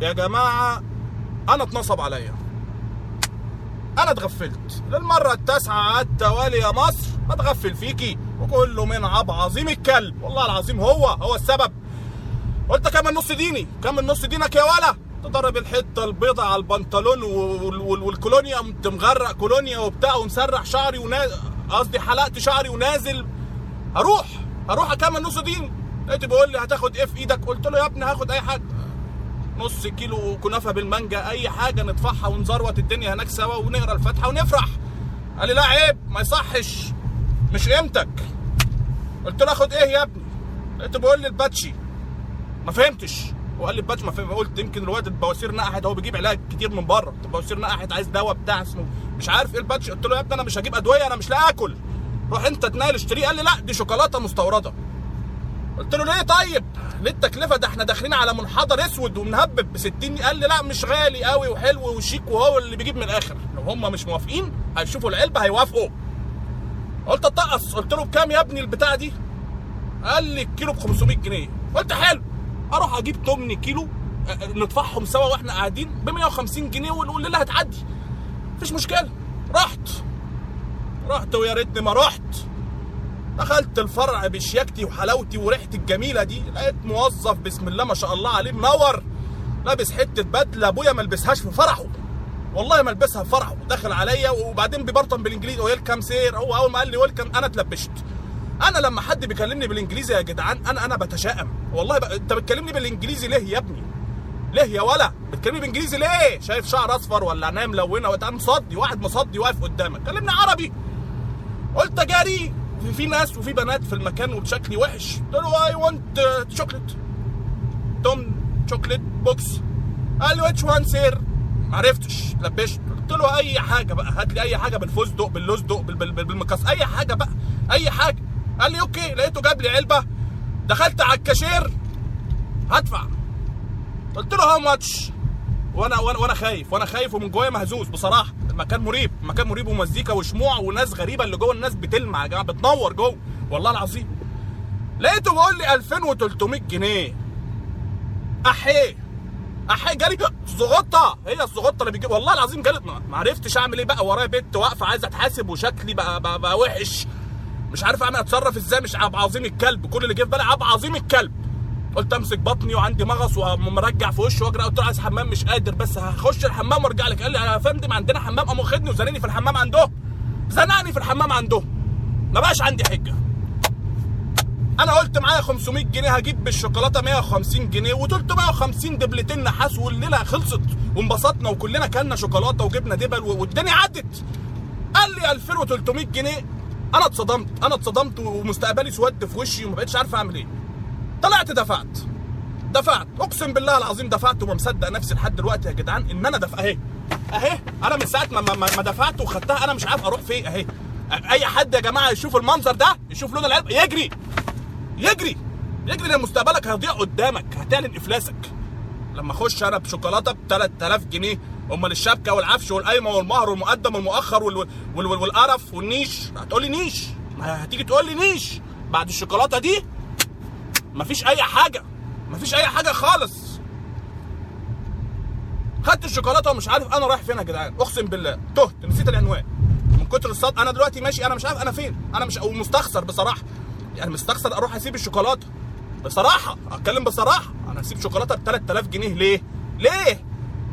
يا جماعة أنا اتنصب عليا. أنا اتغفلت. للمرة التاسعة على التوالي يا مصر أتغفل فيكي. وكله من عب عظيم الكلب. والله العظيم هو هو السبب. قلت كمل نص ديني؟ كمل نص دينك يا ولا؟ تضرب الحتة البيضة على البنطلون وال- وال- والكولونيا قمت مغرق كولونيا وبتاع ومسرح شعري ونازل قصدي حلقت شعري ونازل. هروح هروح اكمل نص ديني. لقيته بيقول لي هتاخد إيه في إيدك؟ قلت له يا ابني هاخد أي حاجة نص كيلو كنافة بالمانجا أي حاجة ندفعها ونزروت الدنيا هناك سوا ونقرأ الفاتحة ونفرح. قال لي لا عيب ما يصحش. مش قيمتك. قلت له أخد إيه يا ابني؟ لقيته بيقول لي الباتشي. ما فهمتش. وقال لي الباتشي ما فهم قلت يمكن الواد البواسير نقحت هو بيجيب علاج كتير من بره. البواسير نقحت عايز دواء بتاع اسمه مش عارف إيه الباتشي. قلت له يا ابني أنا مش هجيب أدوية أنا مش لاقي آكل. روح أنت تنال اشتريه. قال لي لا دي شوكولاتة مستوردة. قلت له ليه طيب؟ ليه التكلفة ده إحنا داخلين على منحدر أسود ومنهبب ب 60 قال لي لا مش غالي قوي وحلو وشيك وهو اللي بيجيب من الآخر. لو هم مش موافقين هيشوفوا العلبة هيوافقوا. قلت اطقص قلت له بكام يا ابني البتاعة دي؟ قال لي الكيلو ب 500 جنيه. قلت حلو. أروح أجيب 8 كيلو ندفعهم سوا وإحنا قاعدين ب 150 جنيه ونقول لله هتعدي. مفيش مشكلة. رحت. رحت ويا ريتني ما رحت. دخلت الفرع بشياكتي وحلاوتي وريحتي الجميلة دي لقيت موظف بسم الله ما شاء الله عليه منور لابس حتة بدلة أبويا ما لبسهاش في فرحه. والله ما لبسها في فرحه داخل عليا وبعدين بيبرطم بالإنجليزي ويلكم سير هو أول ما قال لي ويلكم أنا اتلبشت. أنا لما حد بيكلمني بالإنجليزي يا جدعان أنا أنا بتشائم. والله ب... أنت بتكلمني بالإنجليزي ليه يا ابني؟ ليه يا ولا؟ بتكلمني بالإنجليزي ليه؟ شايف شعر أصفر ولا عينيا ملونة وانت مصدي واحد مصدي واقف قدامك. كلمني عربي. قلت جاري في, ناس وفي بنات في المكان وبشكلي وحش. قلت له I want chocolate توم chocolate box قال لي which one sir معرفتش لبخت. قلت له أي حاجة بقى. هات لي أي حاجة بالفستق باللوزدق بال- بال- بال- بالمكاس أي حاجة بقى. أي حاجة. قال لي OK لقيته جاب لي علبة. دخلت على الكاشير. هدفع. قلت له هاو ماتش وأنا وأنا وأنا خايف وأنا خايف ومن جوايا مهزوز بصراحة. المكان مريب المكان مريب ومزيكا وشموع وناس غريبة اللي جوه الناس بتلمع يا جماعة بتنور جوه. والله العظيم. لقيته بيقول لي 2300 جنيه. أحيه. أحيه جالي الزغطه هي الزغطة اللي بيجيب والله العظيم جالي ما عرفتش أعمل إيه بقى. ورايا بنت واقفة عايزة أتحاسب وشكلي بقى, بقى, بقى وحش. مش عارف اعمل أتصرف إزاي. مش عب عظيم الكلب. كل اللي جه في بالي عب عظيم الكلب. قلت امسك بطني وعندي مغص ومرجع في وشي واجري. قلت له عايز حمام مش قادر بس هخش الحمام وارجع لك. قال لي يا فندم عندنا حمام. قام واخدني وزنقني في الحمام عنده زنقني في الحمام عنده ما بقاش عندي حجة. أنا قلت معايا 500 جنيه هجيب بالشوكولاتة 150 جنيه و350 دبلتين نحاس والليلة خلصت وانبسطنا وكلنا كلنا شوكولاتة وجبنا دبل والدنيا عدت. قال لي 2300 جنيه. أنا اتصدمت. أنا اتصدمت ومستقبلي سود في وشي وما بقتش عارف أعمل إيه. طلعت دفعت. دفعت. اقسم بالله العظيم دفعت وما مصدق نفسي لحد دلوقتي يا جدعان ان أنا دفع. اهي. اهي. أنا من ساعة ما ما, دفعت وخدتها أنا مش عارف أروح فين. اهي. اي حد يا جماعة يشوف المنظر ده يشوف لون العلبه يجري. يجري. يجري لأن مستقبلك هيضيع قدامك هتعلن إفلاسك. لما أخش أنا بشوكولاتة ب 3000 جنيه أمال الشبكة والعفش والقايمة والمهر والمقدم والمؤخر وال... وال... وال... والقرف والنيش هتقول لي نيش هتيجي تقول لي نيش. بعد الشوكولاتة دي مفيش أي حاجة. مفيش أي حاجة خالص. خدت الشوكولاتة ومش عارف أنا رايح فين يا جدعان. أقسم بالله. تهت. نسيت العنوان. من كتر الصد. أنا دلوقتي ماشي. أنا مش عارف أنا فين. أنا مش ومستخسر بصراحة. يعني مستخسر أروح أسيب الشوكولاتة. بصراحة. أتكلم بصراحة. أنا هسيب شوكولاتة ب 3000 جنيه. ليه؟ ليه؟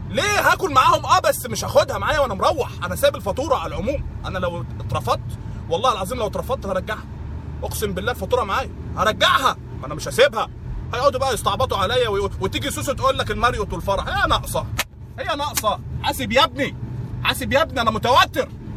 ليه؟ هاكل معاهم. آه بس مش هاخدها معايا وأنا مروح. أنا سايب الفاتورة على العموم. أنا لو اترفضت والله العظيم لو اترفضت هرجعها. أقسم بالله الفاتورة معايا. هرجعها. ما أنا مش هسيبها. هيقعدوا بقى يستعبطوا عليا وتيجي سوسو تقول لك الماريوت والفرح. هي ناقصة. هي ناقصة. حاسب يا ابني. حاسب يا ابني. أنا متوتر.